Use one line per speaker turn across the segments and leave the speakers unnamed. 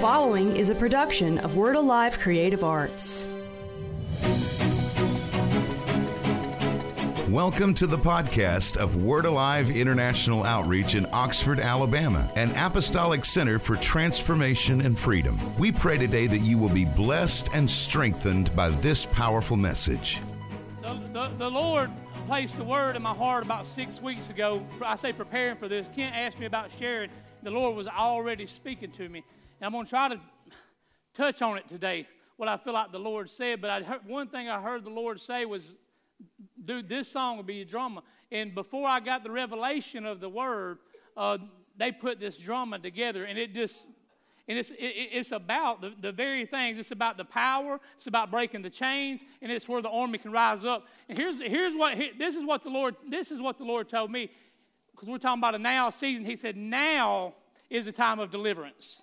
following is a production of Word Alive Creative Arts.
Welcome to the podcast of Word Alive International Outreach in Oxford, Alabama, an apostolic center for transformation and freedom. We pray today that you will be blessed and strengthened by this powerful message.
The, the, the Lord placed a word in my heart about six weeks ago. I say preparing for this. Kent asked me about sharing. The Lord was already speaking to me. And I'm going to try to touch on it today, what I feel like the Lord said. But heard, one thing I heard the Lord say was, dude, this song will be a drama. And before I got the revelation of the word, uh, they put this drama together, and it just and it's, it, it's about the, the very things. It's about the power. It's about breaking the chains, and it's where the army can rise up. And here's, here's what this is what the Lord this is what the Lord told me, because we're talking about a now season. He said, "Now is the time of deliverance."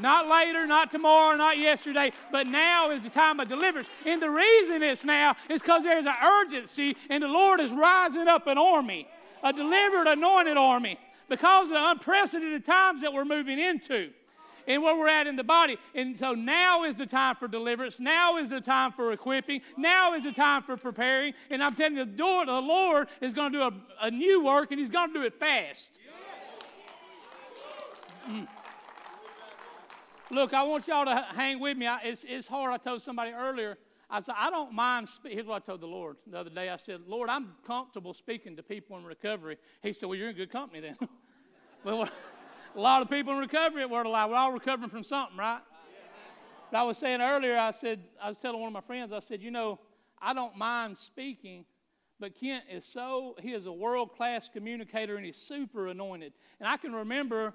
Not later, not tomorrow, not yesterday, but now is the time of deliverance. And the reason it's now is because there's an urgency, and the Lord is rising up an army, a delivered, anointed army, because of the unprecedented times that we're moving into and where we're at in the body. And so now is the time for deliverance. Now is the time for equipping. Now is the time for preparing. And I'm telling you, the Lord is going to do a, a new work, and He's going to do it fast. Mm. Look, I want y'all to hang with me. I, it's, it's hard. I told somebody earlier, I said, I don't mind. Here's what I told the Lord the other day. I said, Lord, I'm comfortable speaking to people in recovery. He said, Well, you're in good company then. well, a lot of people in recovery at Word Alive, we're all recovering from something, right? But I was saying earlier, I said, I was telling one of my friends, I said, You know, I don't mind speaking, but Kent is so, he is a world class communicator and he's super anointed. And I can remember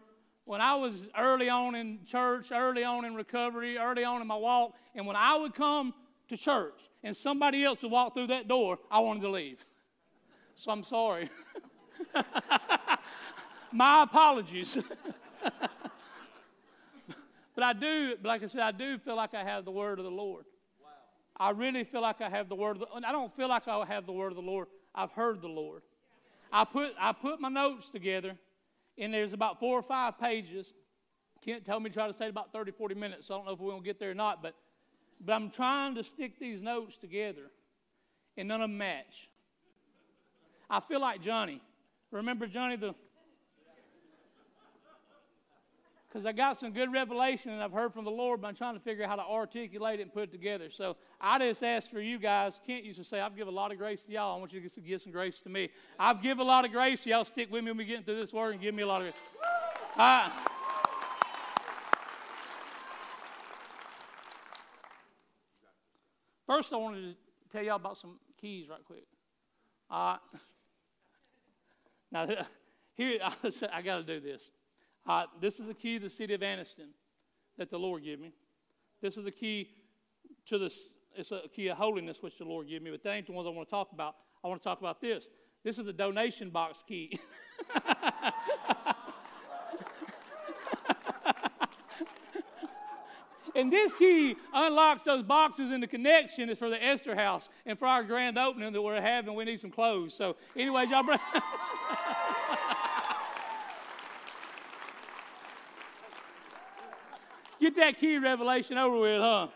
when I was early on in church, early on in recovery, early on in my walk, and when I would come to church and somebody else would walk through that door, I wanted to leave. So I'm sorry. my apologies. but I do, like I said, I do feel like I have the word of the Lord. Wow. I really feel like I have the word of the I don't feel like I have the word of the Lord. I've heard the Lord. I put I put my notes together and there's about four or five pages. Kent told me to try to stay about 30, 40 minutes, so I don't know if we're going to get there or not, but, but I'm trying to stick these notes together, and none of them match. I feel like Johnny. Remember Johnny the because I got some good revelation and I've heard from the Lord, but I'm trying to figure out how to articulate it and put it together. So I just ask for you guys. Kent used to say, I've given a lot of grace to y'all. I want you to give some grace to me. I've given a lot of grace. Y'all stick with me when we get through this word and give me a lot of grace. Uh, first, I wanted to tell y'all about some keys right quick. Uh, now, here, I got to do this. Uh, this is the key to the city of Anniston that the Lord gave me. This is the key to this. It's a key of holiness which the Lord gave me. But that ain't the ones I want to talk about. I want to talk about this. This is a donation box key. and this key unlocks those boxes in the connection is for the Esther house and for our grand opening that we're having. We need some clothes. So, anyways, y'all Get that key revelation over with, huh?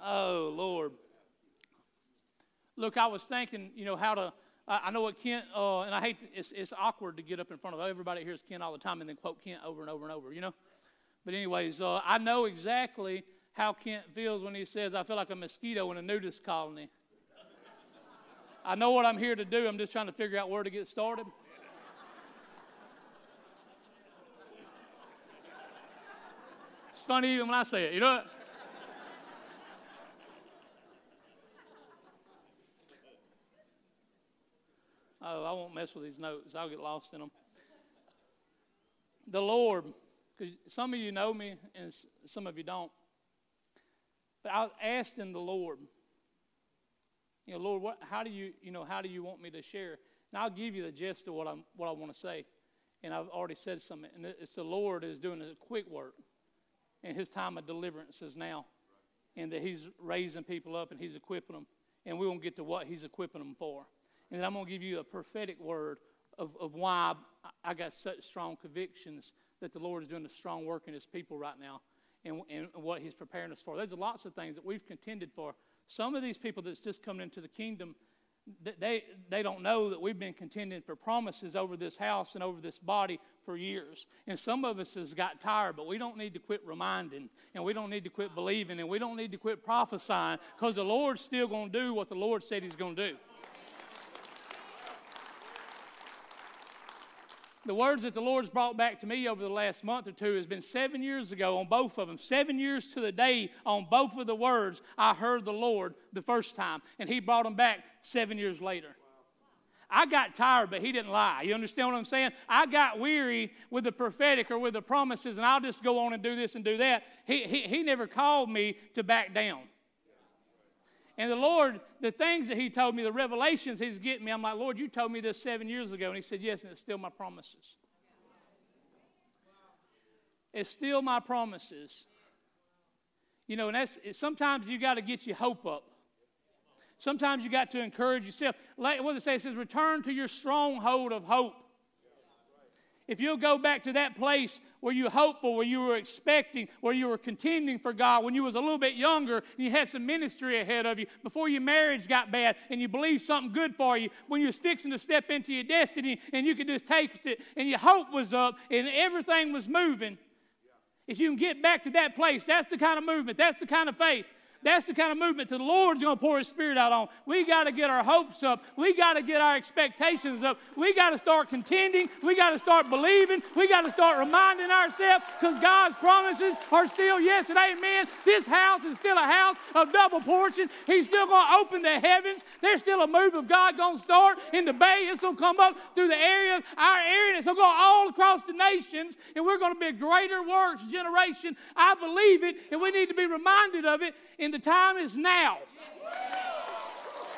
Oh, Lord. Look, I was thinking, you know, how to. I know what Kent, uh, and I hate, to, it's, it's awkward to get up in front of everybody hears Kent all the time and then quote Kent over and over and over, you know? But, anyways, uh, I know exactly how Kent feels when he says, I feel like a mosquito in a nudist colony. I know what I'm here to do. I'm just trying to figure out where to get started. Funny even when I say it, you know what? Oh, I won't mess with these notes. I'll get lost in them. The Lord, because some of you know me and some of you don't. But I asked in the Lord, you know, Lord, what, how do you, you know, how do you want me to share? And I'll give you the gist of what I'm, what I want to say. And I've already said something. And it's the Lord is doing a quick work and his time of deliverance is now. And that he's raising people up and he's equipping them. And we won't get to what he's equipping them for. And then I'm going to give you a prophetic word of, of why I got such strong convictions that the Lord is doing a strong work in His people right now and, and what He's preparing us for. There's lots of things that we've contended for. Some of these people that's just coming into the kingdom, they, they don't know that we've been contending for promises over this house and over this body for years. And some of us has got tired, but we don't need to quit reminding, and we don't need to quit believing, and we don't need to quit prophesying because the Lord's still going to do what the Lord said He's going to do. the words that the Lord's brought back to me over the last month or two has been seven years ago on both of them. Seven years to the day on both of the words I heard the Lord the first time, and He brought them back seven years later. I got tired, but he didn't lie. You understand what I'm saying? I got weary with the prophetic or with the promises, and I'll just go on and do this and do that. He, he, he never called me to back down. And the Lord, the things that He told me, the revelations He's getting me, I'm like, Lord, you told me this seven years ago. And He said, Yes, and it's still my promises. It's still my promises. You know, and that's sometimes you got to get your hope up. Sometimes you got to encourage yourself. What does it say? It says, return to your stronghold of hope. If you'll go back to that place where you hopeful, where you were expecting, where you were contending for God, when you was a little bit younger and you had some ministry ahead of you, before your marriage got bad and you believed something good for you, when you was fixing to step into your destiny and you could just taste it and your hope was up and everything was moving. If you can get back to that place, that's the kind of movement, that's the kind of faith that's the kind of movement that the Lord's going to pour His Spirit out on. We got to get our hopes up. We got to get our expectations up. We got to start contending. We got to start believing. We got to start reminding ourselves because God's promises are still yes and amen. This house is still a house of double portion. He's still going to open the heavens. There's still a move of God going to start in the bay. It's going to come up through the area, of our area, and it's going to go all across the nations, and we're going to be a greater works generation. I believe it, and we need to be reminded of it in the time is now.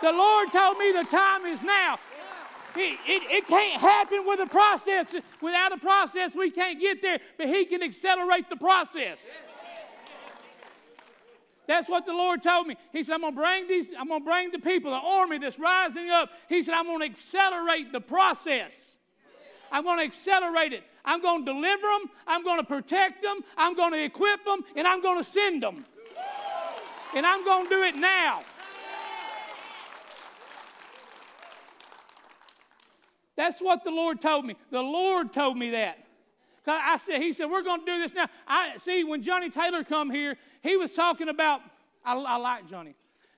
The Lord told me the time is now. It, it, it, can't happen with a process. Without a process, we can't get there, but He can accelerate the process. That's what the Lord told me. He said, I'm gonna bring these, I'm gonna bring the people, the army that's rising up. He said, I'm gonna accelerate the process. I'm gonna accelerate it. I'm gonna deliver them, I'm gonna protect them, I'm gonna equip them, and I'm gonna send them and I'm going to do it now. That's what the Lord told me. The Lord told me that. I said, He said, we're going to do this now. I see when Johnny Taylor come here, he was talking about, I, I like Johnny.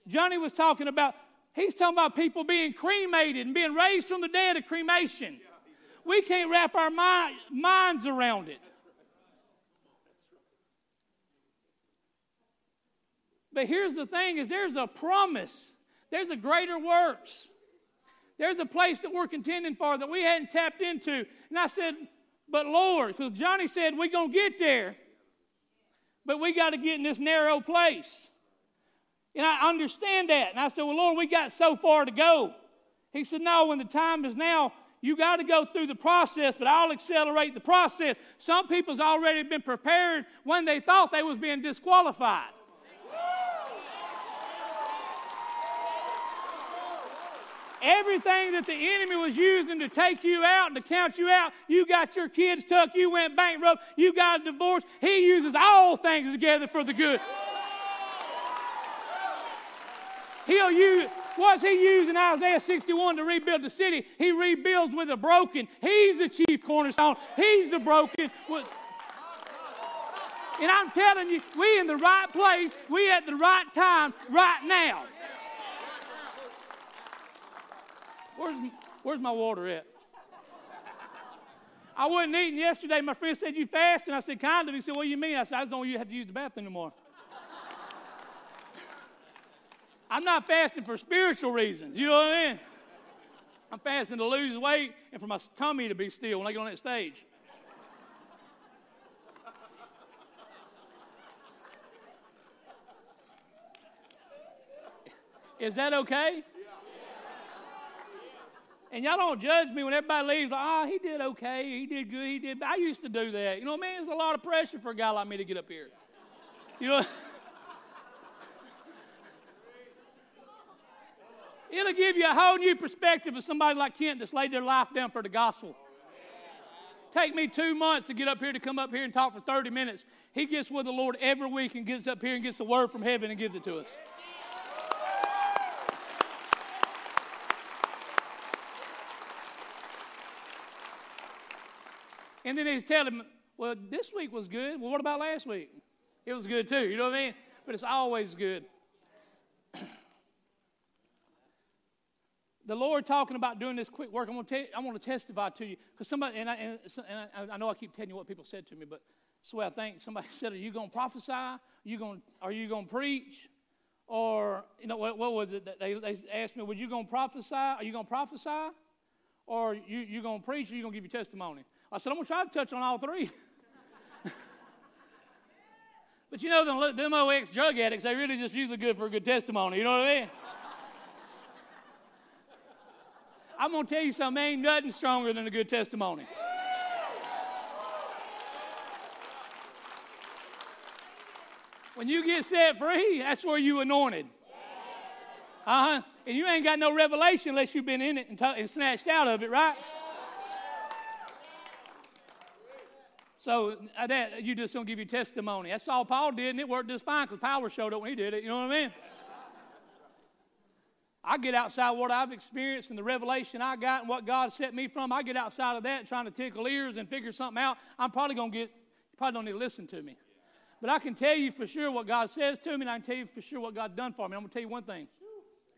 Johnny was talking about, he's talking about people being cremated and being raised from the dead of cremation. We can't wrap our mi- minds around it. But here's the thing is there's a promise. There's a greater works. There's a place that we're contending for that we hadn't tapped into. And I said, but Lord, because Johnny said we're going to get there, but we got to get in this narrow place. And I understand that. And I said, well, Lord, we got so far to go. He said, no, when the time is now, you got to go through the process, but I'll accelerate the process. Some people's already been prepared when they thought they was being disqualified. Everything that the enemy was using to take you out and to count you out, you got your kids tucked, you went bankrupt, you got a divorce. He uses all things together for the good. He'll use, what's he using Isaiah 61 to rebuild the city? He rebuilds with the broken. He's the chief cornerstone. He's the broken. And I'm telling you, we in the right place, we at the right time, right now. Where's, where's my water at? I wasn't eating yesterday. My friend said, You fasting? I said, Kind of. He said, What do you mean? I said, I just don't have to use the bathroom anymore. I'm not fasting for spiritual reasons. You know what I mean? I'm fasting to lose weight and for my tummy to be still when I get on that stage. Is that okay? And y'all don't judge me when everybody leaves, like, oh, he did okay, he did good, he did. I used to do that. You know what I mean? It's a lot of pressure for a guy like me to get up here. You know? It'll give you a whole new perspective of somebody like Kent that's laid their life down for the gospel. take me two months to get up here to come up here and talk for 30 minutes. He gets with the Lord every week and gets up here and gets a word from heaven and gives it to us. And then they tell him, well, this week was good. Well, what about last week? It was good too. You know what I mean? But it's always good. the Lord talking about doing this quick work. I'm going to, you, I want to testify to you because somebody, and I, and, and I, know I keep telling you what people said to me, but way I think. Somebody said, "Are you going to prophesy? Are you going? Are you going to preach?" Or you know what, what was it? They, they asked me, "Was you going to prophesy? Are you going to prophesy? Or you you going to preach? Or you going to give your testimony?" I said, "I'm going to try to touch on all three. but you know, them, them OX drug addicts, they really just usually good for a good testimony. You know what I mean? I'm going to tell you something, ain't nothing stronger than a good testimony. When you get set free, that's where you anointed. Uh huh. And you ain't got no revelation unless you've been in it and, t- and snatched out of it, right? So uh, that you just don't give your testimony. That's all Paul did, and it worked just fine because power showed up when he did it. You know what I mean? I get outside what I've experienced and the revelation I got and what God set me from. I get outside of that trying to tickle ears and figure something out. I'm probably going to get, you probably don't need to listen to me. But I can tell you for sure what God says to me, and I can tell you for sure what God's done for me. I'm going to tell you one thing.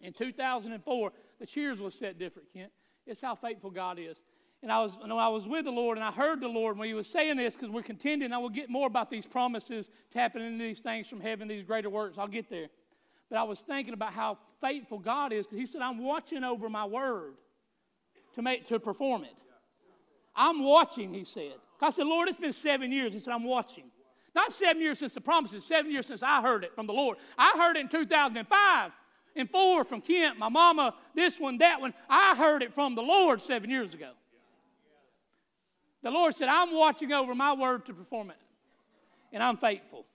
In 2004, the cheers was set different, Kent. It's how faithful God is. And I was, know, I was with the Lord, and I heard the Lord when He was saying this because we're contending. I will get more about these promises, tapping into these things from heaven, these greater works. I'll get there. But I was thinking about how faithful God is because He said, I'm watching over my word to, make, to perform it. I'm watching, He said. I said, Lord, it's been seven years. He said, I'm watching. Not seven years since the promises, seven years since I heard it from the Lord. I heard it in 2005 and four from Kent, my mama, this one, that one. I heard it from the Lord seven years ago. The Lord said, I'm watching over my word to perform it, and I'm faithful.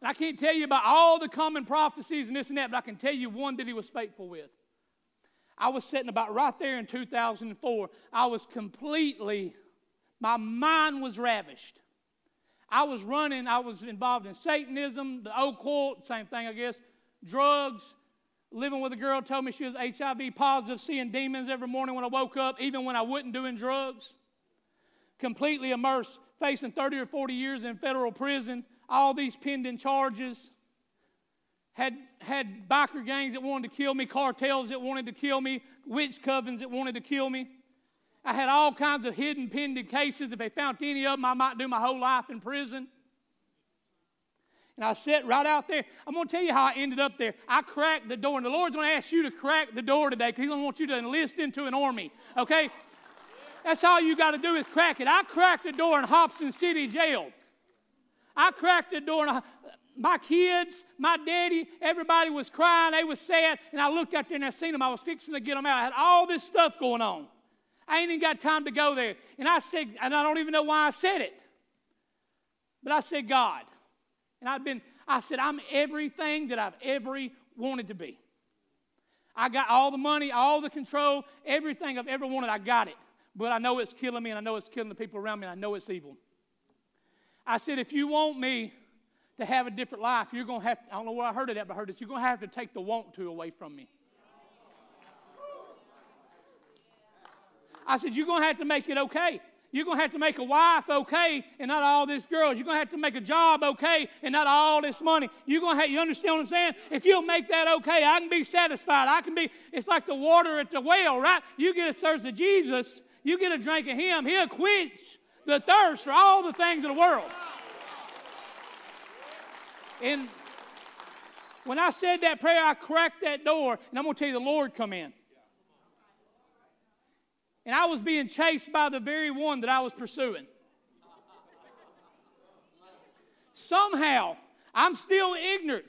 And I can't tell you about all the common prophecies and this and that, but I can tell you one that he was faithful with. I was sitting about right there in 2004. I was completely, my mind was ravished. I was running, I was involved in Satanism, the occult, same thing, I guess, drugs. Living with a girl told me she was HIV positive, seeing demons every morning when I woke up, even when I wasn't doing drugs. Completely immersed, facing 30 or 40 years in federal prison all these pending charges. Had, had biker gangs that wanted to kill me, cartels that wanted to kill me, witch covens that wanted to kill me. I had all kinds of hidden pending cases. If they found any of them, I might do my whole life in prison. And I sat right out there. I'm going to tell you how I ended up there. I cracked the door, and the Lord's going to ask you to crack the door today because He's going to want you to enlist into an army, okay? That's all you got to do is crack it. I cracked the door in Hobson City Jail. I cracked the door and I, my kids, my daddy, everybody was crying. They was sad. And I looked out there and I seen them. I was fixing to get them out. I had all this stuff going on. I ain't even got time to go there. And I said, and I don't even know why I said it. But I said, God. And I've been, I said, I'm everything that I've ever wanted to be. I got all the money, all the control, everything I've ever wanted, I got it. But I know it's killing me and I know it's killing the people around me and I know it's evil. I said, if you want me to have a different life, you're going to have, I don't know where I heard it at, but I heard this, you're going to have to take the want to away from me. I said, you're going to have to make it okay. You're going to have to make a wife okay and not all this girls. You're going to have to make a job okay and not all this money. You're going to have, you understand what I'm saying? If you'll make that okay, I can be satisfied. I can be, it's like the water at the well, right? You get a thirst of Jesus, you get a drink of Him, He'll quench the thirst for all the things of the world. And when I said that prayer, I cracked that door, and I'm going to tell you, the Lord come in. And I was being chased by the very one that I was pursuing. Somehow, I'm still ignorant.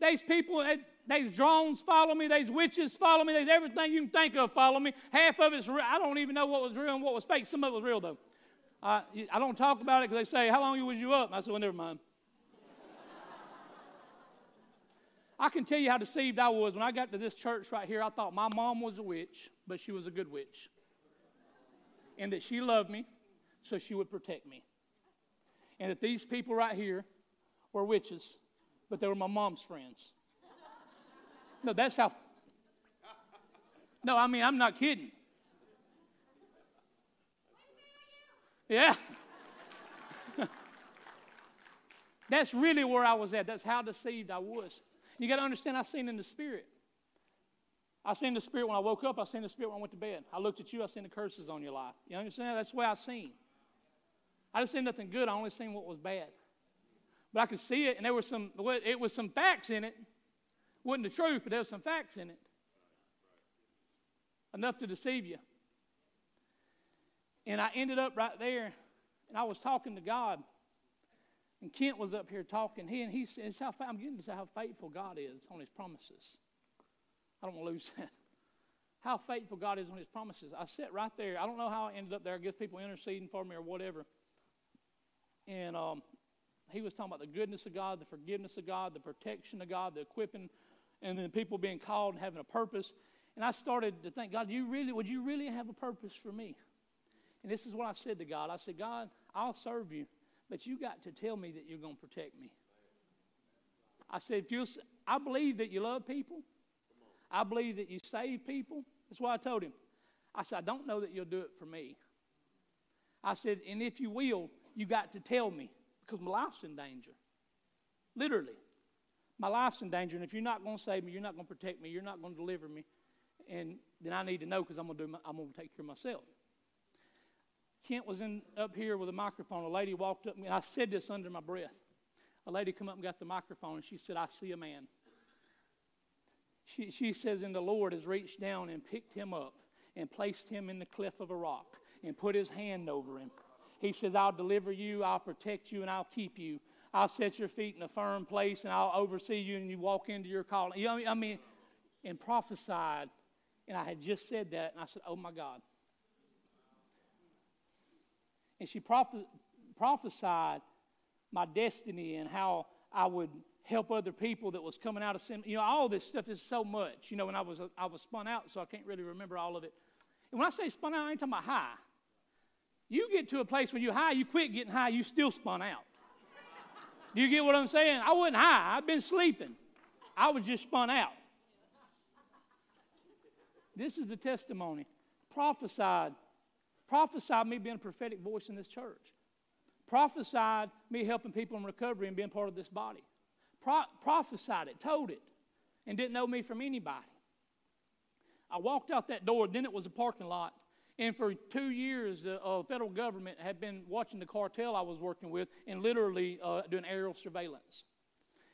These people, these drones follow me, these witches follow me, there's everything you can think of follow me. Half of it's real. I don't even know what was real and what was fake. Some of it was real, though. I don't talk about it because they say, How long was you up? I said, Well, never mind. I can tell you how deceived I was when I got to this church right here. I thought my mom was a witch, but she was a good witch. and that she loved me so she would protect me. And that these people right here were witches, but they were my mom's friends. No, that's how. No, I mean, I'm not kidding. Yeah. That's really where I was at. That's how deceived I was. You got to understand, I seen in the spirit. I seen the spirit when I woke up. I seen the spirit when I went to bed. I looked at you. I seen the curses on your life. You understand? That's the way I seen. I didn't see nothing good. I only seen what was bad. But I could see it, and there was some. It was some facts in it. Wasn't the truth, but there was some facts in it. Enough to deceive you. And I ended up right there, and I was talking to God. And Kent was up here talking. He and he says, how, I'm getting to how faithful God is on his promises. I don't want to lose that. How faithful God is on his promises. I sat right there. I don't know how I ended up there. I guess people interceding for me or whatever. And um, he was talking about the goodness of God, the forgiveness of God, the protection of God, the equipping, and then people being called and having a purpose. And I started to think, God, you really would you really have a purpose for me? And this is what I said to God. I said, God, I'll serve you but you got to tell me that you're going to protect me. I said, if you, I believe that you love people. I believe that you save people. That's why I told him. I said, I don't know that you'll do it for me. I said, and if you will, you got to tell me because my life's in danger. Literally. My life's in danger, and if you're not going to save me, you're not going to protect me, you're not going to deliver me, and then I need to know because I'm going to do. I'm going to take care of myself. Kent was in up here with a microphone. A lady walked up, and I said this under my breath. A lady come up and got the microphone, and she said, "I see a man." She, she says, "And the Lord has reached down and picked him up and placed him in the cliff of a rock and put His hand over him." He says, "I'll deliver you, I'll protect you, and I'll keep you. I'll set your feet in a firm place, and I'll oversee you, and you walk into your calling." You know, I mean, and prophesied, and I had just said that, and I said, "Oh my God." and she prophes- prophesied my destiny and how I would help other people that was coming out of sin. You know, all this stuff is so much. You know, when I was I was spun out, so I can't really remember all of it. And when I say spun out, I ain't talking about high. You get to a place where you're high, you quit getting high, you still spun out. Do you get what I'm saying? I wasn't high. I've been sleeping. I was just spun out. This is the testimony. Prophesied Prophesied me being a prophetic voice in this church. Prophesied me helping people in recovery and being part of this body. Pro- prophesied it, told it, and didn't know me from anybody. I walked out that door, then it was a parking lot. And for two years, the uh, federal government had been watching the cartel I was working with and literally uh, doing aerial surveillance.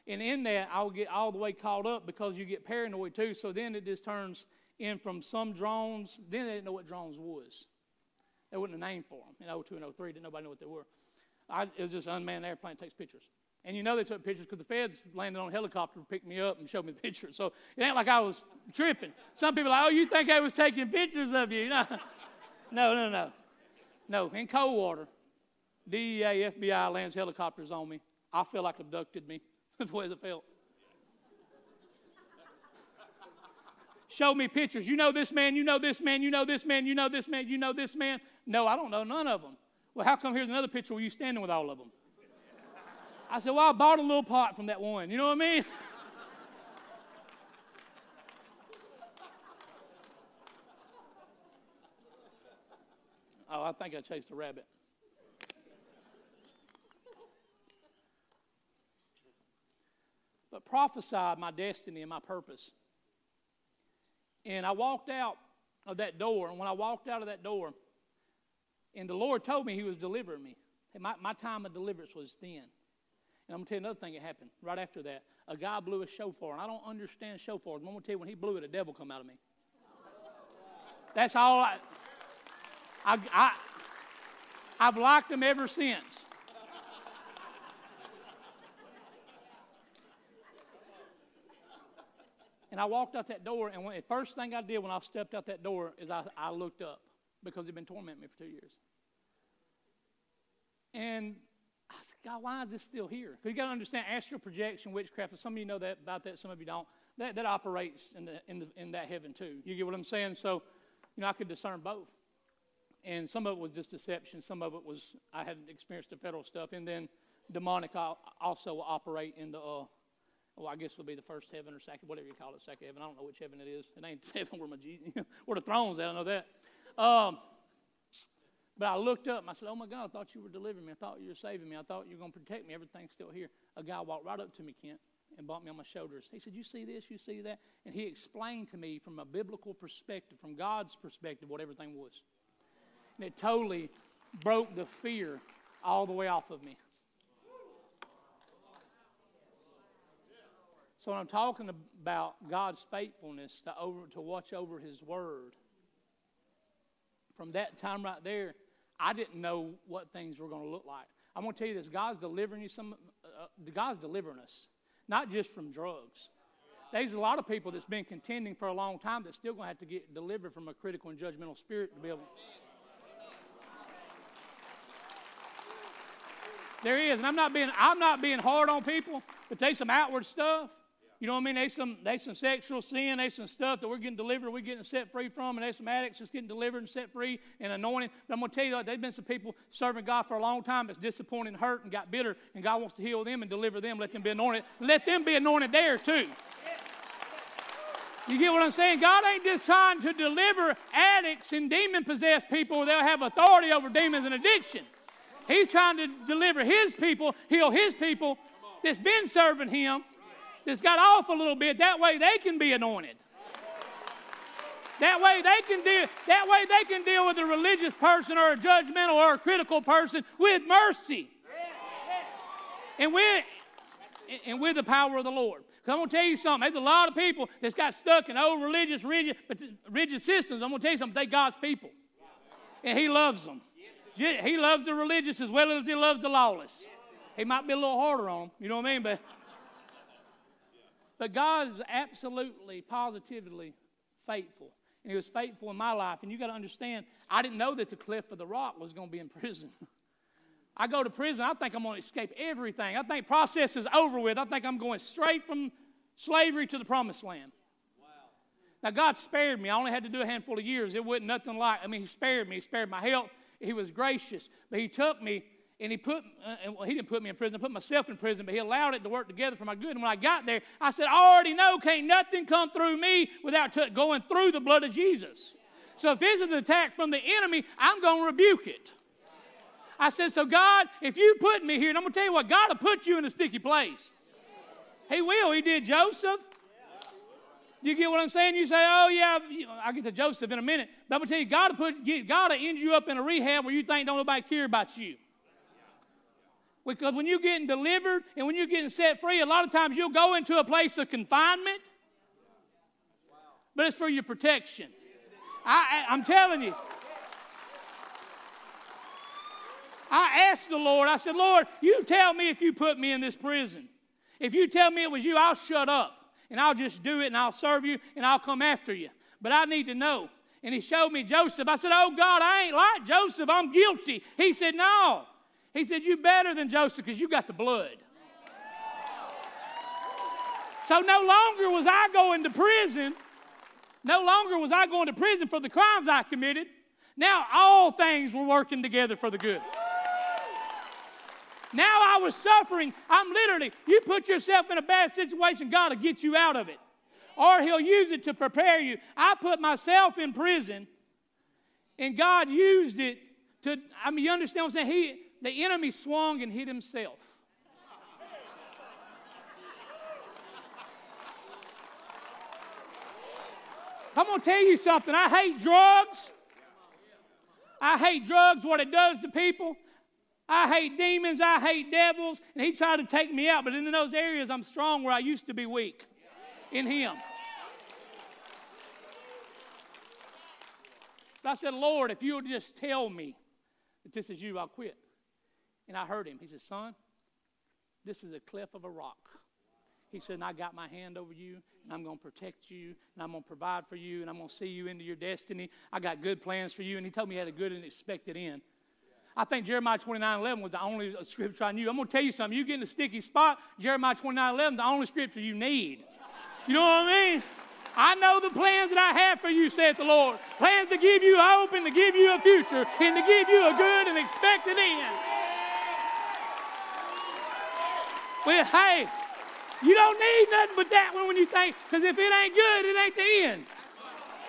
And in that, I would get all the way caught up because you get paranoid too. So then it just turns in from some drones. Then they didn't know what drones was. There wasn't a name for them in 02 and 03. Didn't nobody know what they were. I, it was just an unmanned airplane takes pictures. And you know they took pictures because the feds landed on a helicopter picked me up and showed me the pictures. So it ain't like I was tripping. Some people are like, oh, you think I was taking pictures of you? No, no, no, no. No, in Coldwater, DEA, FBI lands helicopters on me. I feel like abducted me. That's the way it felt. Show me pictures. You know this man, you know this man, you know this man, you know this man, you know this man. No, I don't know none of them. Well, how come here's another picture where you standing with all of them? I said, Well, I bought a little pot from that one. You know what I mean? oh, I think I chased a rabbit. But prophesied my destiny and my purpose. And I walked out of that door, and when I walked out of that door, and the Lord told me He was delivering me. My, my time of deliverance was then. And I'm going to tell you another thing that happened right after that. A guy blew a shofar, and I don't understand shofars. I'm going to tell you, when he blew it, a devil come out of me. That's all I, I, I, I've liked them ever since. And I walked out that door, and when, the first thing I did when I stepped out that door is I, I looked up because he'd been tormenting me for two years. And I said, God, why is this still here? Because you got to understand astral projection, witchcraft. Some of you know that about that, some of you don't. That, that operates in, the, in, the, in that heaven too. You get what I'm saying? So, you know, I could discern both. And some of it was just deception. Some of it was I hadn't experienced the federal stuff, and then demonic also operate in the. Uh, well, I guess it would be the first heaven or second, whatever you call it, second heaven. I don't know which heaven it is. It ain't heaven where my where the throne's at. I know that. Um, but I looked up and I said, "Oh my God, I thought you were delivering me. I thought you were saving me. I thought you were going to protect me. Everything's still here." A guy walked right up to me, Kent, and bumped me on my shoulders. He said, "You see this? You see that?" And he explained to me from a biblical perspective, from God's perspective, what everything was. And it totally broke the fear all the way off of me. So when I'm talking about God's faithfulness to over to watch over His word, from that time right there, I didn't know what things were going to look like. I'm going to tell you this: God's delivering you some. Uh, God's delivering us, not just from drugs. There's a lot of people that's been contending for a long time that's still going to have to get delivered from a critical and judgmental spirit to be able. There is, and I'm not being I'm not being hard on people, but there's some outward stuff. You know what I mean? There's some there's some sexual sin, there's some stuff that we're getting delivered, we're getting set free from, and there's some addicts just getting delivered and set free and anointed. But I'm gonna tell you, there's been some people serving God for a long time that's disappointed and hurt and got bitter, and God wants to heal them and deliver them, let them be anointed. Let them be anointed there too. You get what I'm saying? God ain't just trying to deliver addicts and demon possessed people they'll have authority over demons and addiction. He's trying to deliver his people, heal his people that's been serving him, that's got off a little bit. That way they can be anointed. That way they can deal, that way they can deal with a religious person or a judgmental or a critical person with mercy. And with, and with the power of the Lord. I'm going to tell you something. There's a lot of people that's got stuck in old religious, rigid, rigid systems. I'm going to tell you something. They God's people. And He loves them. He loves the religious as well as he loves the lawless. He might be a little harder on them, you know what I mean? But, but God is absolutely, positively faithful. And he was faithful in my life. And you got to understand, I didn't know that the cliff of the rock was going to be in prison. I go to prison, I think I'm going to escape everything. I think process is over with. I think I'm going straight from slavery to the promised land. Now, God spared me. I only had to do a handful of years. It wasn't nothing like, I mean, He spared me. He spared my health he was gracious. But he took me and he put, uh, well, he didn't put me in prison, I put myself in prison, but he allowed it to work together for my good. And when I got there, I said, I already know, can't nothing come through me without t- going through the blood of Jesus. So if this is an attack from the enemy, I'm going to rebuke it. I said, So God, if you put me here, and I'm going to tell you what, God will put you in a sticky place. He will. He did Joseph. You get what I'm saying? You say, oh, yeah, I'll get to Joseph in a minute. But I'm going to tell you, God will, put, God will end you up in a rehab where you think don't nobody care about you. Because when you're getting delivered and when you're getting set free, a lot of times you'll go into a place of confinement, but it's for your protection. I, I'm telling you. I asked the Lord, I said, Lord, you tell me if you put me in this prison. If you tell me it was you, I'll shut up and I'll just do it and I'll serve you and I'll come after you. But I need to know. And he showed me Joseph. I said, Oh God, I ain't like Joseph. I'm guilty. He said, No. He said, You better than Joseph because you got the blood. So no longer was I going to prison. No longer was I going to prison for the crimes I committed. Now all things were working together for the good. Now I was suffering. I'm literally, you put yourself in a bad situation, God will get you out of it. Or He'll use it to prepare you. I put myself in prison, and God used it to, I mean, you understand what I'm saying? He, the enemy swung and hit himself. I'm going to tell you something. I hate drugs. I hate drugs, what it does to people. I hate demons, I hate devils, and he tried to take me out, but in those areas I'm strong where I used to be weak in him. I said, Lord, if you would just tell me that this is you, I'll quit. And I heard him. He said, Son, this is a cliff of a rock. He said, I got my hand over you, and I'm going to protect you, and I'm going to provide for you, and I'm going to see you into your destiny. I got good plans for you. And he told me he had a good and expected end. I think Jeremiah 29 11 was the only scripture I knew. I'm going to tell you something. You get in a sticky spot, Jeremiah 29 11, the only scripture you need. You know what I mean? I know the plans that I have for you, saith the Lord. Plans to give you hope and to give you a future and to give you a good and expected end. Well, hey, you don't need nothing but that one when you think, because if it ain't good, it ain't the end.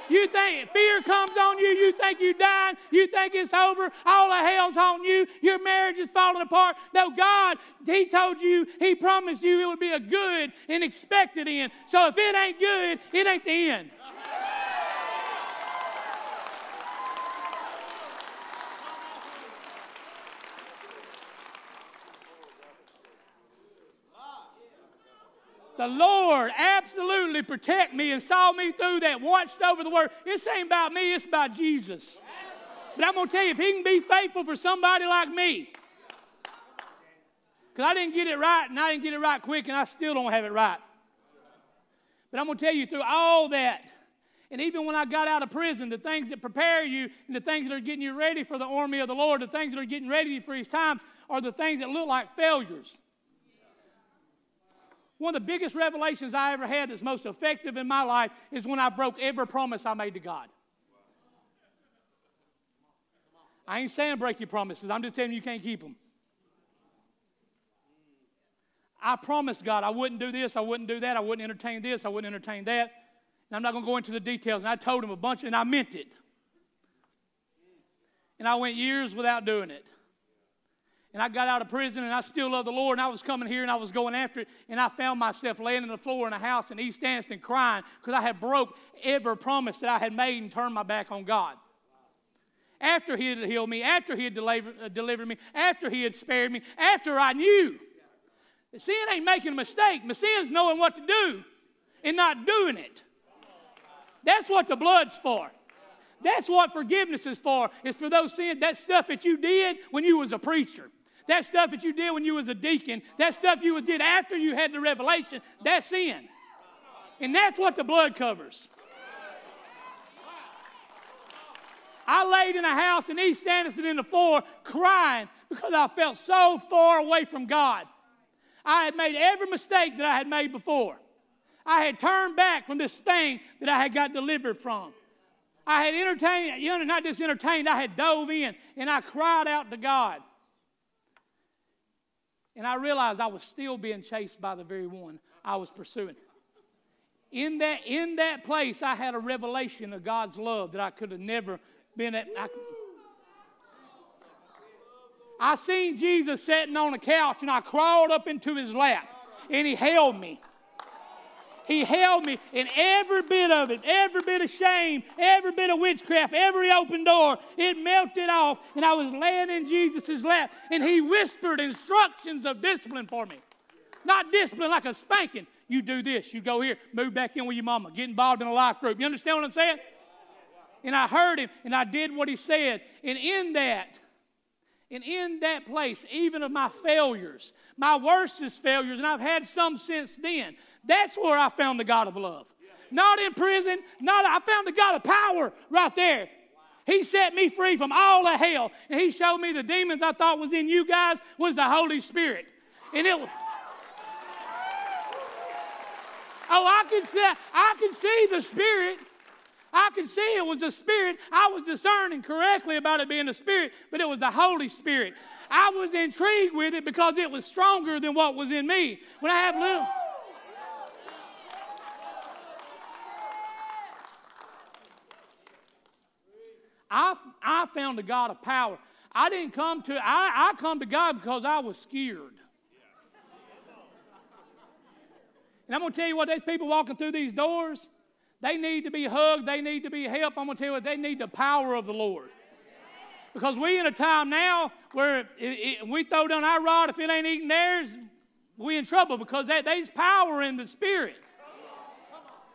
You think fear comes on you, you think you're died, you think it's over, all the hell's on you, your marriage is falling apart. No, God, He told you, He promised you it would be a good and expected end. So if it ain't good, it ain't the end. The Lord absolutely protect me and saw me through that, watched over the word. This ain't about me, it's about Jesus. But I'm going to tell you, if He can be faithful for somebody like me, because I didn't get it right and I didn't get it right quick and I still don't have it right. But I'm going to tell you through all that, and even when I got out of prison, the things that prepare you and the things that are getting you ready for the army of the Lord, the things that are getting ready for His times, are the things that look like failures. One of the biggest revelations I ever had that's most effective in my life is when I broke every promise I made to God. I ain't saying break your promises, I'm just telling you you can't keep them. I promised God I wouldn't do this, I wouldn't do that, I wouldn't entertain this, I wouldn't entertain that. And I'm not going to go into the details. And I told him a bunch, and I meant it. And I went years without doing it and I got out of prison and I still love the Lord and I was coming here and I was going after it and I found myself laying on the floor in a house in East Anniston crying because I had broke every promise that I had made and turned my back on God. After He had healed me, after He had delivered, uh, me, after He had spared me, after I knew. Sin ain't making a mistake. Sin's knowing what to do and not doing it. That's what the blood's for. That's what forgiveness is for. It's for those sins, that stuff that you did when you was a preacher. That stuff that you did when you was a deacon, that stuff you did after you had the revelation, that's sin. And that's what the blood covers. I laid in a house in East Anniston in the floor crying because I felt so far away from God. I had made every mistake that I had made before. I had turned back from this thing that I had got delivered from. I had entertained, you know, not just entertained, I had dove in and I cried out to God. And I realized I was still being chased by the very one I was pursuing. In that, in that place, I had a revelation of God's love that I could have never been at. I, I seen Jesus sitting on a couch and I crawled up into his lap and he held me. He held me, and every bit of it, every bit of shame, every bit of witchcraft, every open door, it melted off, and I was laying in Jesus' lap, and He whispered instructions of discipline for me. Not discipline like a spanking. You do this, you go here, move back in with your mama, get involved in a life group. You understand what I'm saying? And I heard him, and I did what he said. And in that, and in that place, even of my failures, my worstest failures, and I've had some since then, that's where I found the God of love. Not in prison, not I found the God of power right there. He set me free from all the hell. And he showed me the demons I thought was in you guys was the Holy Spirit. And it Oh, I can see I can see the Spirit. I could see it was the Spirit. I was discerning correctly about it being the Spirit, but it was the Holy Spirit. I was intrigued with it because it was stronger than what was in me. When I have little. I, I found a God of power. I didn't come to, I, I come to God because I was scared. And I'm going to tell you what, these people walking through these doors, they need to be hugged, they need to be helped. I'm going to tell you what, they need the power of the Lord. Because we in a time now where it, it, we throw down our rod, if it ain't eating theirs, we in trouble because that, there's power in the Spirit.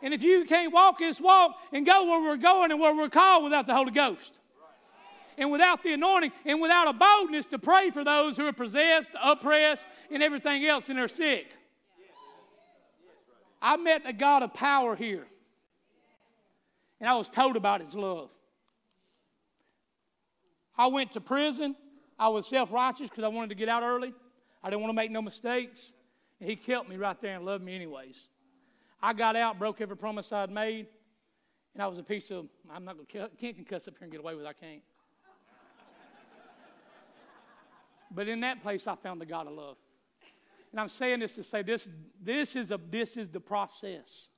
And if you can't walk this walk and go where we're going and where we're called without the Holy Ghost, and without the anointing, and without a boldness to pray for those who are possessed, oppressed, and everything else, and they're sick. I met a God of power here, and I was told about His love. I went to prison. I was self righteous because I wanted to get out early. I didn't want to make no mistakes. And He kept me right there and loved me anyways. I got out, broke every promise I'd made, and I was a piece of, I'm not going to, can't cuss up here and get away with it, I can't. but in that place, I found the God of love. And I'm saying this to say this, this, is, a, this is the process.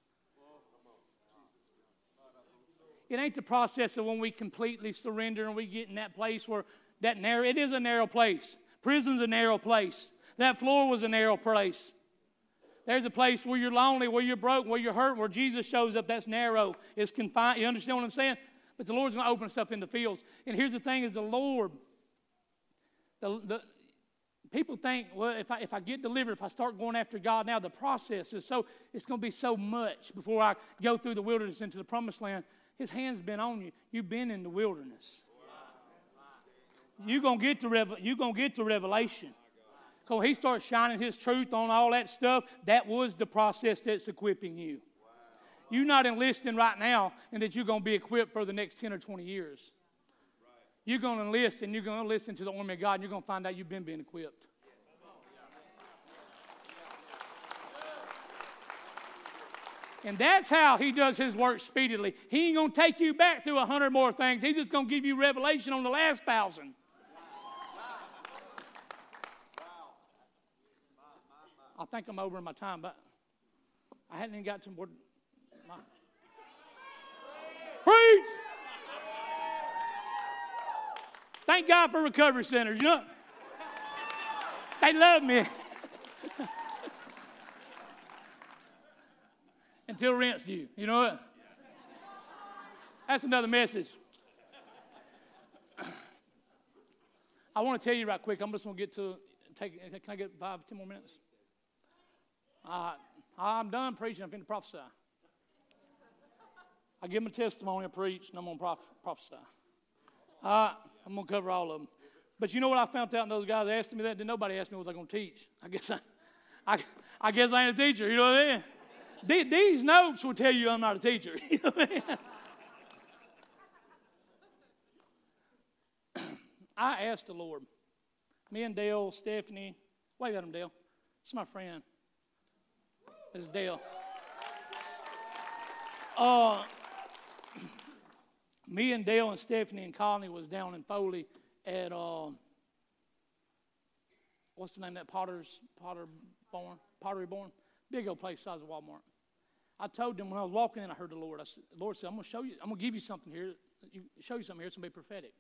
It ain't the process of when we completely surrender and we get in that place where that narrow, it is a narrow place. Prison's a narrow place. That floor was a narrow place. There's a place where you're lonely, where you're broke, where you're hurt, where Jesus shows up. That's narrow. It's confined. You understand what I'm saying? But the Lord's going to open us up in the fields. And here's the thing: is the Lord. The, the people think, well, if I if I get delivered, if I start going after God now, the process is so it's going to be so much before I go through the wilderness into the promised land. His hand's been on you. You've been in the wilderness. You're gonna get to you're gonna get to revelation. Because he starts shining his truth on all that stuff, that was the process that's equipping you. You're not enlisting right now and that you're going to be equipped for the next 10 or 20 years. You're going to enlist and you're going to listen to the army of God and you're going to find out you've been being equipped. And that's how he does his work speedily. He ain't going to take you back through a hundred more things. He's just going to give you revelation on the last thousand. I think I'm over my time, but I hadn't even got to more. My... Preach! Thank God for recovery centers. You know, they love me. Until rent's due. You know what? That's another message. I want to tell you right quick. I'm just going to get to take. Can I get five, ten more minutes? Uh, I'm done preaching. I'm going to prophesy. I give a testimony, I preach, and I'm going to prof- prophesy. Uh, I'm going to cover all of them. But you know what I found out? Those guys asked me that. Did nobody ask me what I was going to teach? I guess I, I, I guess I ain't a teacher. You know what I mean? These notes will tell you I'm not a teacher. You know what I mean? I asked the Lord. Me and Dale, Stephanie, wave at him, Dale. It's my friend. It's Dale. Uh, me and Dale and Stephanie and Connie was down in Foley at uh, what's the name of that Potter's Potter Barn Pottery Barn, big old place size of Walmart. I told them when I was walking in, I heard the Lord. I said, Lord said, "I'm going to show you. I'm going to give you something here. You, show you something here. It's going to be prophetic."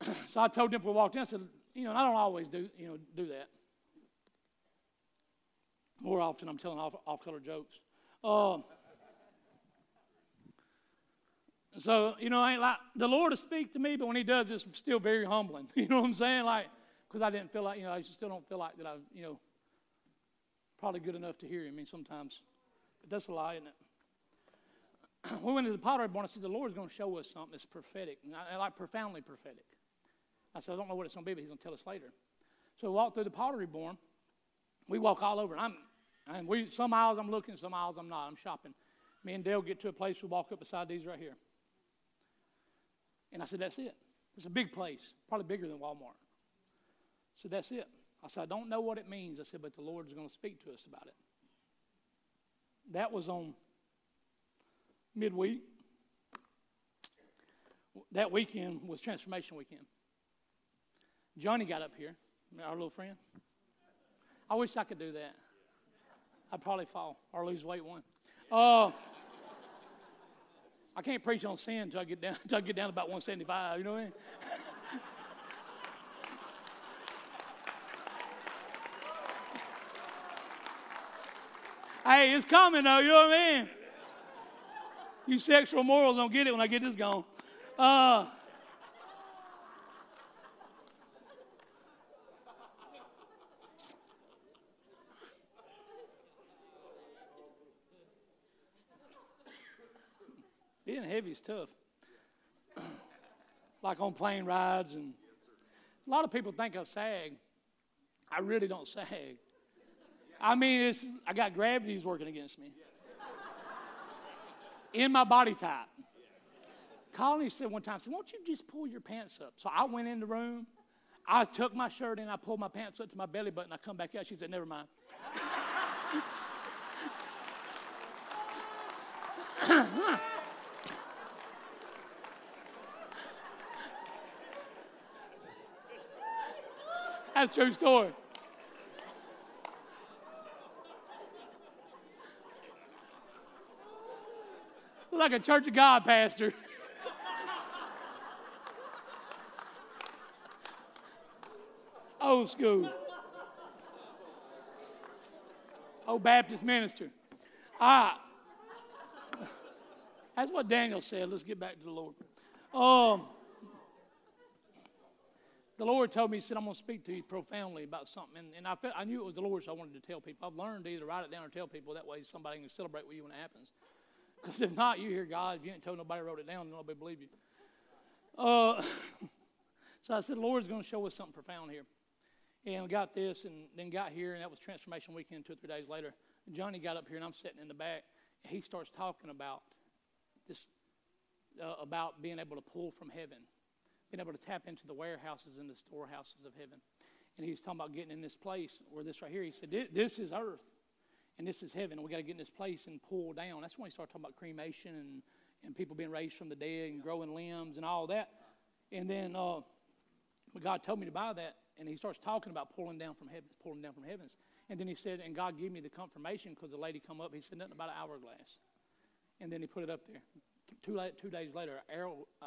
so I told them before we walked in. I said, "You know, I don't always do you know do that. More often, I'm telling off, off color jokes. Uh, so, you know, I ain't like the Lord will speak to me, but when He does, it's still very humbling. You know what I'm saying? Like, because I didn't feel like, you know, I still don't feel like that I, you know, probably good enough to hear Him. I mean, sometimes, but that's a lie, isn't it? we went to the pottery barn. I said, the Lord's going to show us something that's prophetic, and I, like profoundly prophetic. I said, I don't know what it's going to be, but He's going to tell us later. So we walked through the pottery barn. We walk all over. I'm, and we some aisles I'm looking, some aisles I'm not. I'm shopping. Me and Dale get to a place we walk up beside these right here. And I said, That's it. It's a big place, probably bigger than Walmart. I said, That's it. I said, I don't know what it means. I said, but the Lord is going to speak to us about it. That was on midweek. That weekend was transformation weekend. Johnny got up here, our little friend. I wish I could do that. I'd probably fall or lose weight one. Uh, I can't preach on sin until I get down until I get down about 175. You know what I mean? hey, it's coming though. You know what I mean? You sexual morals don't get it when I get this gone. Uh, Being heavy is tough. like on plane rides, and a lot of people think I sag. I really don't sag. I mean, it's, I got gravity's working against me. In my body type. Colony said one time, said, Won't you just pull your pants up? So I went in the room, I took my shirt in, I pulled my pants up to my belly button, I come back out. She said, Never mind. That's true story. like a Church of God pastor. Old school. Old Baptist minister. Ah. That's what Daniel said. Let's get back to the Lord. Um, the Lord told me, He said, I'm going to speak to you profoundly about something. And, and I, felt, I knew it was the Lord, so I wanted to tell people. I've learned to either write it down or tell people. That way somebody can celebrate with you when it happens. Because if not, you hear God. If you ain't told nobody wrote it down, nobody believe you. Uh, so I said, the Lord's going to show us something profound here. And we got this and then got here, and that was Transformation Weekend two or three days later. Johnny got up here, and I'm sitting in the back, and he starts talking about this, uh, about being able to pull from heaven, being able to tap into the warehouses and the storehouses of heaven. And he's talking about getting in this place where this right here, he said, This is earth and this is heaven. We got to get in this place and pull down. That's when he started talking about cremation and, and people being raised from the dead and growing limbs and all that. And then uh, God told me to buy that, and he starts talking about pulling down from heavens, pulling down from heavens. And then he said, and God gave me the confirmation because the lady come up. He said nothing about an hourglass, and then he put it up there. Two, two days later, arrow, uh,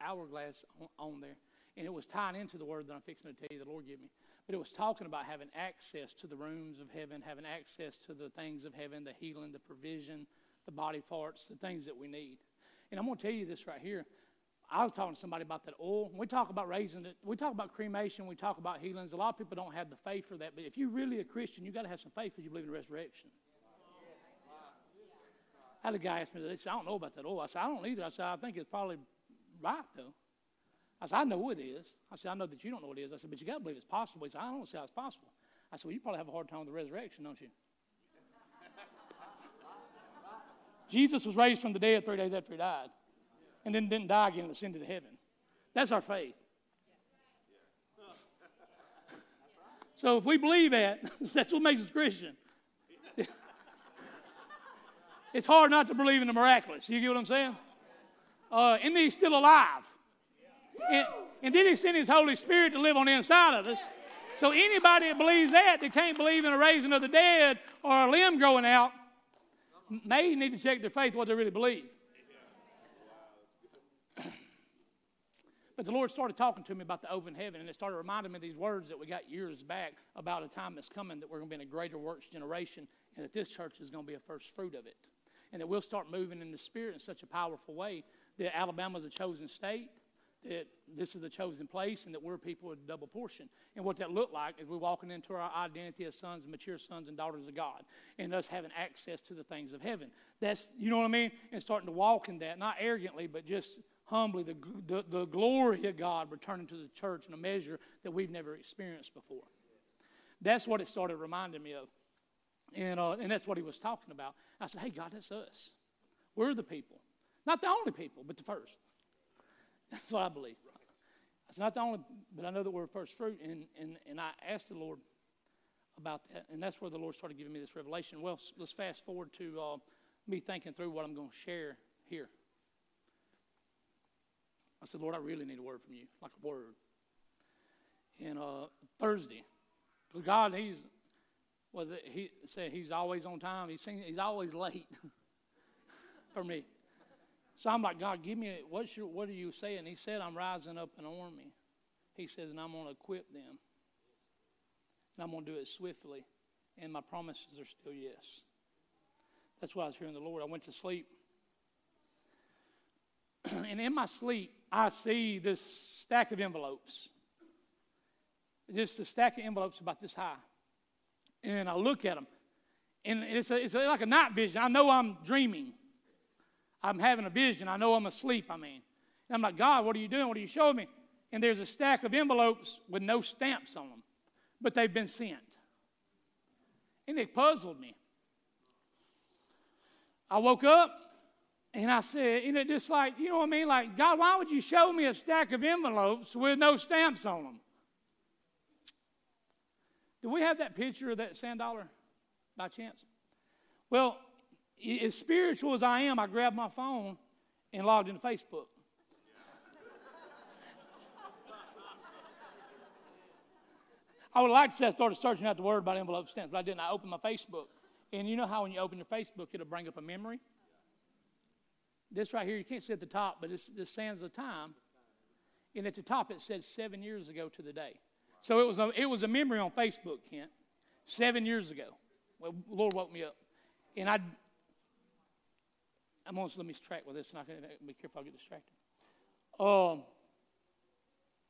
hourglass on, on there, and it was tied into the word that I'm fixing to tell you the Lord gave me. But it was talking about having access to the rooms of heaven, having access to the things of heaven, the healing, the provision, the body parts, the things that we need. And I'm going to tell you this right here. I was talking to somebody about that oil. We talk about raising it. We talk about cremation. We talk about healings. A lot of people don't have the faith for that. But if you're really a Christian, you got to have some faith because you believe in resurrection. I had a guy ask me, said, I don't know about that oil. I said, I don't either. I said, I think it's probably right, though. I said, I know what it is. I said, I know that you don't know what it is. I said, but you got to believe it's possible. He said, I don't see how it's possible. I said, well, you probably have a hard time with the resurrection, don't you? Jesus was raised from the dead three days after he died, and then didn't die again and ascended to heaven. That's our faith. So if we believe that, that's what makes us Christian. it's hard not to believe in the miraculous. You get what I'm saying? Uh, and he's still alive. And, and then He sent His Holy Spirit to live on the inside of us. So anybody that believes that, that can't believe in a raising of the dead or a limb growing out, may need to check their faith what they really believe. But the Lord started talking to me about the open heaven, and it started reminding me of these words that we got years back about a time that's coming that we're going to be in a greater works generation, and that this church is going to be a first fruit of it. And that we'll start moving in the Spirit in such a powerful way that Alabama is a chosen state, that this is a chosen place and that we're people with a double portion. And what that looked like is we're walking into our identity as sons, mature sons and daughters of God, and us having access to the things of heaven. That's, you know what I mean? And starting to walk in that, not arrogantly, but just humbly, the, the, the glory of God returning to the church in a measure that we've never experienced before. That's what it started reminding me of. And, uh, and that's what he was talking about. I said, hey, God, that's us. We're the people. Not the only people, but the first. That's what I believe. It's not the only, but I know that we're first fruit. And, and, and I asked the Lord about that. And that's where the Lord started giving me this revelation. Well, let's fast forward to uh, me thinking through what I'm going to share here. I said, Lord, I really need a word from you, like a word. And uh, Thursday, God, He's was it, He said He's always on time. He's seen, He's always late for me. So I'm like, God, give me, what's your, what are you saying? He said, I'm rising up an army. He says, and I'm going to equip them. And I'm going to do it swiftly. And my promises are still yes. That's why I was hearing the Lord. I went to sleep. and in my sleep, I see this stack of envelopes. Just a stack of envelopes about this high. And I look at them. And it's, a, it's like a night vision. I know I'm dreaming. I'm having a vision. I know I'm asleep, I mean. And I'm like, God, what are you doing? What are you showing me? And there's a stack of envelopes with no stamps on them, but they've been sent. And it puzzled me. I woke up and I said, you know, just like, you know what I mean? Like, God, why would you show me a stack of envelopes with no stamps on them? Do we have that picture of that sand dollar by chance? Well, as spiritual as I am, I grabbed my phone and logged into Facebook. I would like to say I started searching out the word about envelope stamps, but I didn't. I opened my Facebook. And you know how when you open your Facebook, it'll bring up a memory? This right here, you can't see at the top, but this, this sands of time. And at the top, it says seven years ago to the day. So it was a, it was a memory on Facebook, Kent, seven years ago. Well, Lord woke me up. And I, I'm going to let me track with this, and I can be careful I get distracted. Um,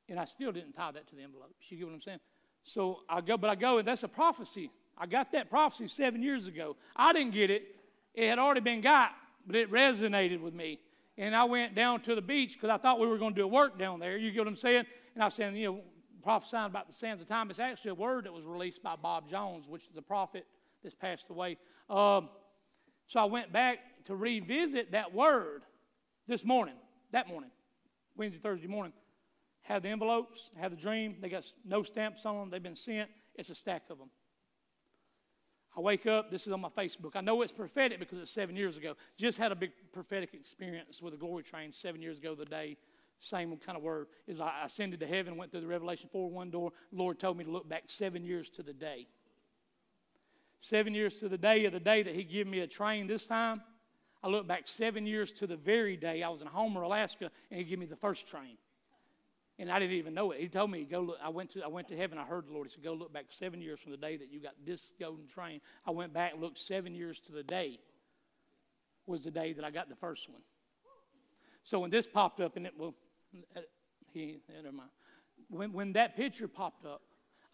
and I still didn't tie that to the envelope. You get what I'm saying? So I go, but I go, and that's a prophecy. I got that prophecy seven years ago. I didn't get it. It had already been got, but it resonated with me. And I went down to the beach because I thought we were going to do a work down there. You get what I'm saying? And I was saying, you know, prophesying about the sands of time. It's actually a word that was released by Bob Jones, which is a prophet that's passed away. Um, so I went back to revisit that word this morning, that morning, Wednesday, Thursday morning. Have the envelopes, have the dream. They got no stamps on them. They've been sent. It's a stack of them. I wake up, this is on my Facebook. I know it's prophetic because it's seven years ago. Just had a big prophetic experience with a glory train seven years ago the day. Same kind of word. Is I ascended to heaven, went through the Revelation 4 1 door. Lord told me to look back seven years to the day. Seven years to the day of the day that He gave me a train this time. I look back seven years to the very day I was in Homer, Alaska, and He gave me the first train. And I didn't even know it. He told me, go look. I went to, I went to heaven. I heard the Lord. He said, go look back seven years from the day that you got this golden train. I went back and looked seven years to the day was the day that I got the first one. So when this popped up, and it, well, he, never mind. When, when that picture popped up,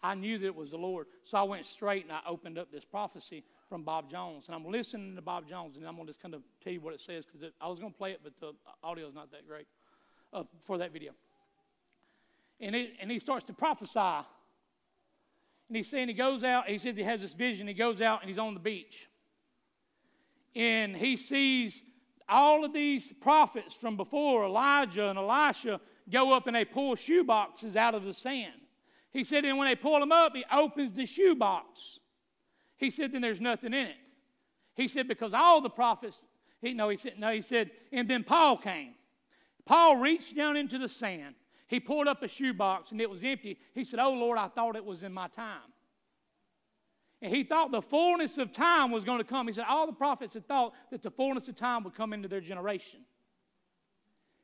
I knew that it was the Lord. So I went straight and I opened up this prophecy from Bob Jones. And I'm listening to Bob Jones, and I'm going to just kind of tell you what it says because I was going to play it, but the audio is not that great uh, for that video and, and he starts to prophesy. And he's saying he goes out, he says he has this vision, he goes out and he's on the beach. And he sees all of these prophets from before, Elijah and Elisha, go up and they pull shoe boxes out of the sand. He said, and when they pull them up, he opens the shoe box. He said, then there's nothing in it. He said, because all the prophets, he, no, he said, no, he said, and then Paul came. Paul reached down into the sand he pulled up a shoebox and it was empty. He said, Oh Lord, I thought it was in my time. And he thought the fullness of time was going to come. He said, All the prophets had thought that the fullness of time would come into their generation.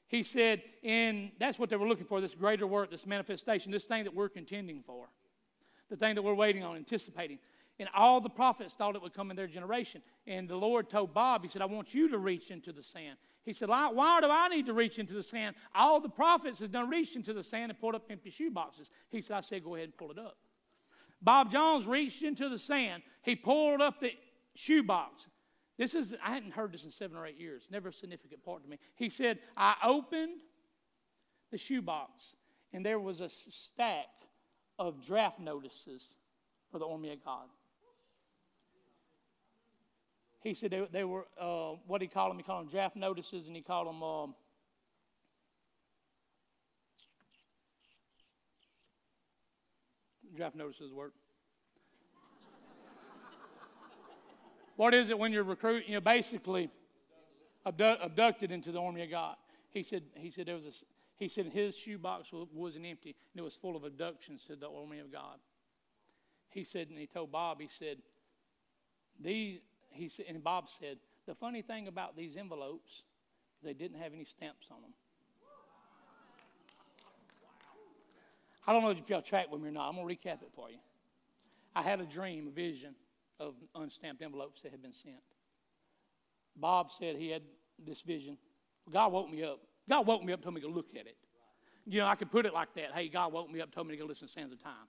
He said, and that's what they were looking for this greater work, this manifestation, this thing that we're contending for, the thing that we're waiting on, anticipating. And all the prophets thought it would come in their generation. And the Lord told Bob, He said, I want you to reach into the sand. He said, Why do I need to reach into the sand? All the prophets have done reached into the sand and pulled up empty shoe boxes. He said, I said, Go ahead and pull it up. Bob Jones reached into the sand. He pulled up the shoe box. This is, I hadn't heard this in seven or eight years, never a significant part to me. He said, I opened the shoe box, and there was a stack of draft notices for the Army of God he said they, they were, uh, what he called them? He called them draft notices, and he called them, um, draft notices work. what is it when you're recruiting? You know, basically abdu- abducted into the army of God. He said, he said there was a, he said his shoebox was, wasn't empty, and it was full of abductions to the army of God. He said, and he told Bob, he said, these, he said, and Bob said, the funny thing about these envelopes, they didn't have any stamps on them. I don't know if y'all track with me or not. I'm going to recap it for you. I had a dream, a vision of unstamped envelopes that had been sent. Bob said he had this vision. God woke me up. God woke me up, told me to look at it. You know, I could put it like that. Hey, God woke me up, told me to go listen to Sands of Time.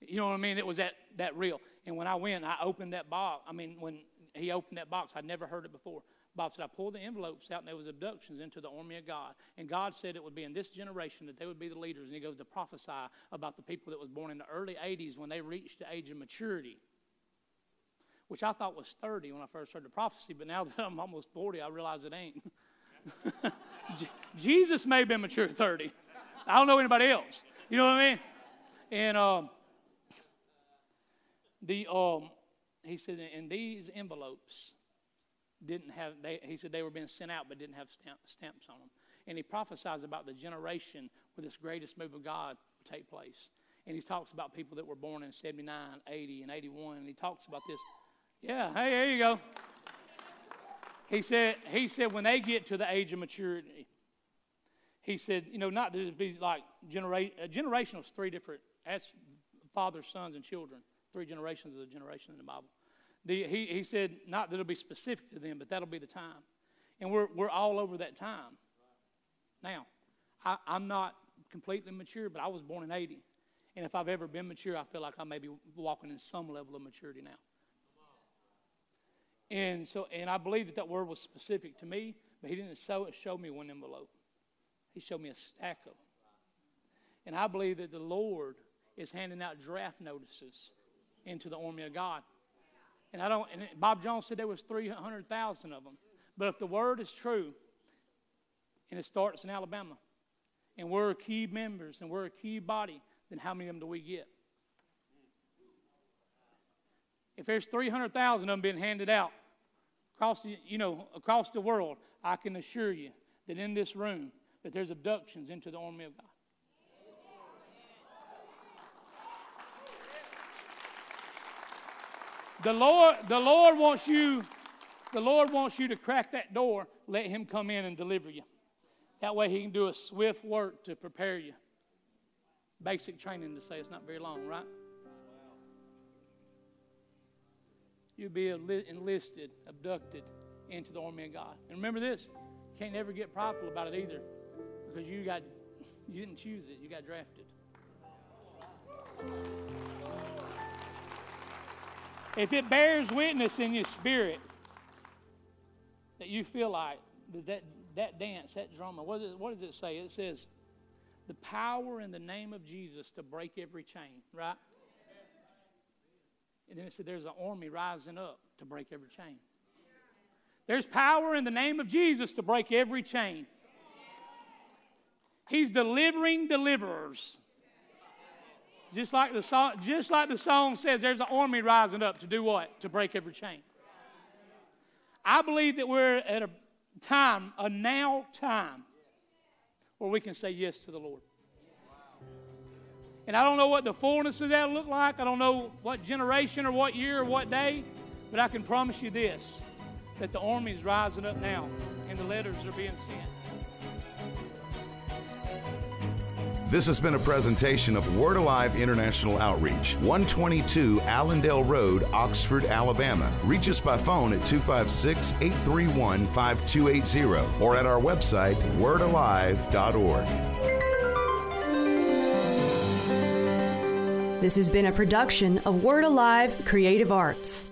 You know what I mean? It was that, that real. And when I went, I opened that box. I mean, when he opened that box. I'd never heard it before. Bob said, I pulled the envelopes out and there was abductions into the army of God. And God said it would be in this generation that they would be the leaders. And he goes to prophesy about the people that was born in the early 80s when they reached the age of maturity, which I thought was 30 when I first heard the prophecy. But now that I'm almost 40, I realize it ain't. Jesus may have been mature at 30. I don't know anybody else. You know what I mean? And um, the um, he said, in these envelopes, didn't have, they, he said they were being sent out but didn't have stamp, stamps on them. And he prophesies about the generation where this greatest move of God would take place. And he talks about people that were born in 79, 80, and 81. And he talks about this. Yeah, hey, there you go. He said, he said when they get to the age of maturity, he said, you know, not it be like genera- uh, generational is three different, that's fathers, sons, and children. Three generations of a generation in the Bible. The, he, he said, not that it'll be specific to them, but that'll be the time. And we're, we're all over that time. Now, I, I'm not completely mature, but I was born in 80. And if I've ever been mature, I feel like I may be walking in some level of maturity now. And so, and I believe that that word was specific to me, but he didn't show, show me one envelope. He showed me a stack of them. And I believe that the Lord is handing out draft notices into the army of God. And I don't. And Bob Jones said there was three hundred thousand of them. But if the word is true, and it starts in Alabama, and we're key members and we're a key body, then how many of them do we get? If there's 300,000 of them being handed out across the, you know, across the world, I can assure you that in this room that there's abductions into the army of God. The Lord, the Lord wants you, the Lord wants you to crack that door, let him come in and deliver you. That way he can do a swift work to prepare you. Basic training to say it's not very long, right? You'll be enlisted, abducted into the army of God. And remember this, you can't ever get prideful about it either. Because you got you didn't choose it, you got drafted. If it bears witness in your spirit that you feel like that, that, dance, that drama, what, is, what does it say? It says, the power in the name of Jesus to break every chain, right? And then it said, there's an army rising up to break every chain. There's power in the name of Jesus to break every chain. He's delivering deliverers. Just like the song, just like the song says, there's an army rising up to do what? To break every chain. I believe that we're at a time, a now time, where we can say yes to the Lord. And I don't know what the fullness of that look like. I don't know what generation or what year or what day, but I can promise you this that the army is rising up now and the letters are being sent.
This has been a presentation of Word Alive International Outreach, 122 Allendale Road, Oxford, Alabama. Reach us by phone at 256 831 5280 or at our website, wordalive.org.
This has been a production of Word Alive Creative Arts.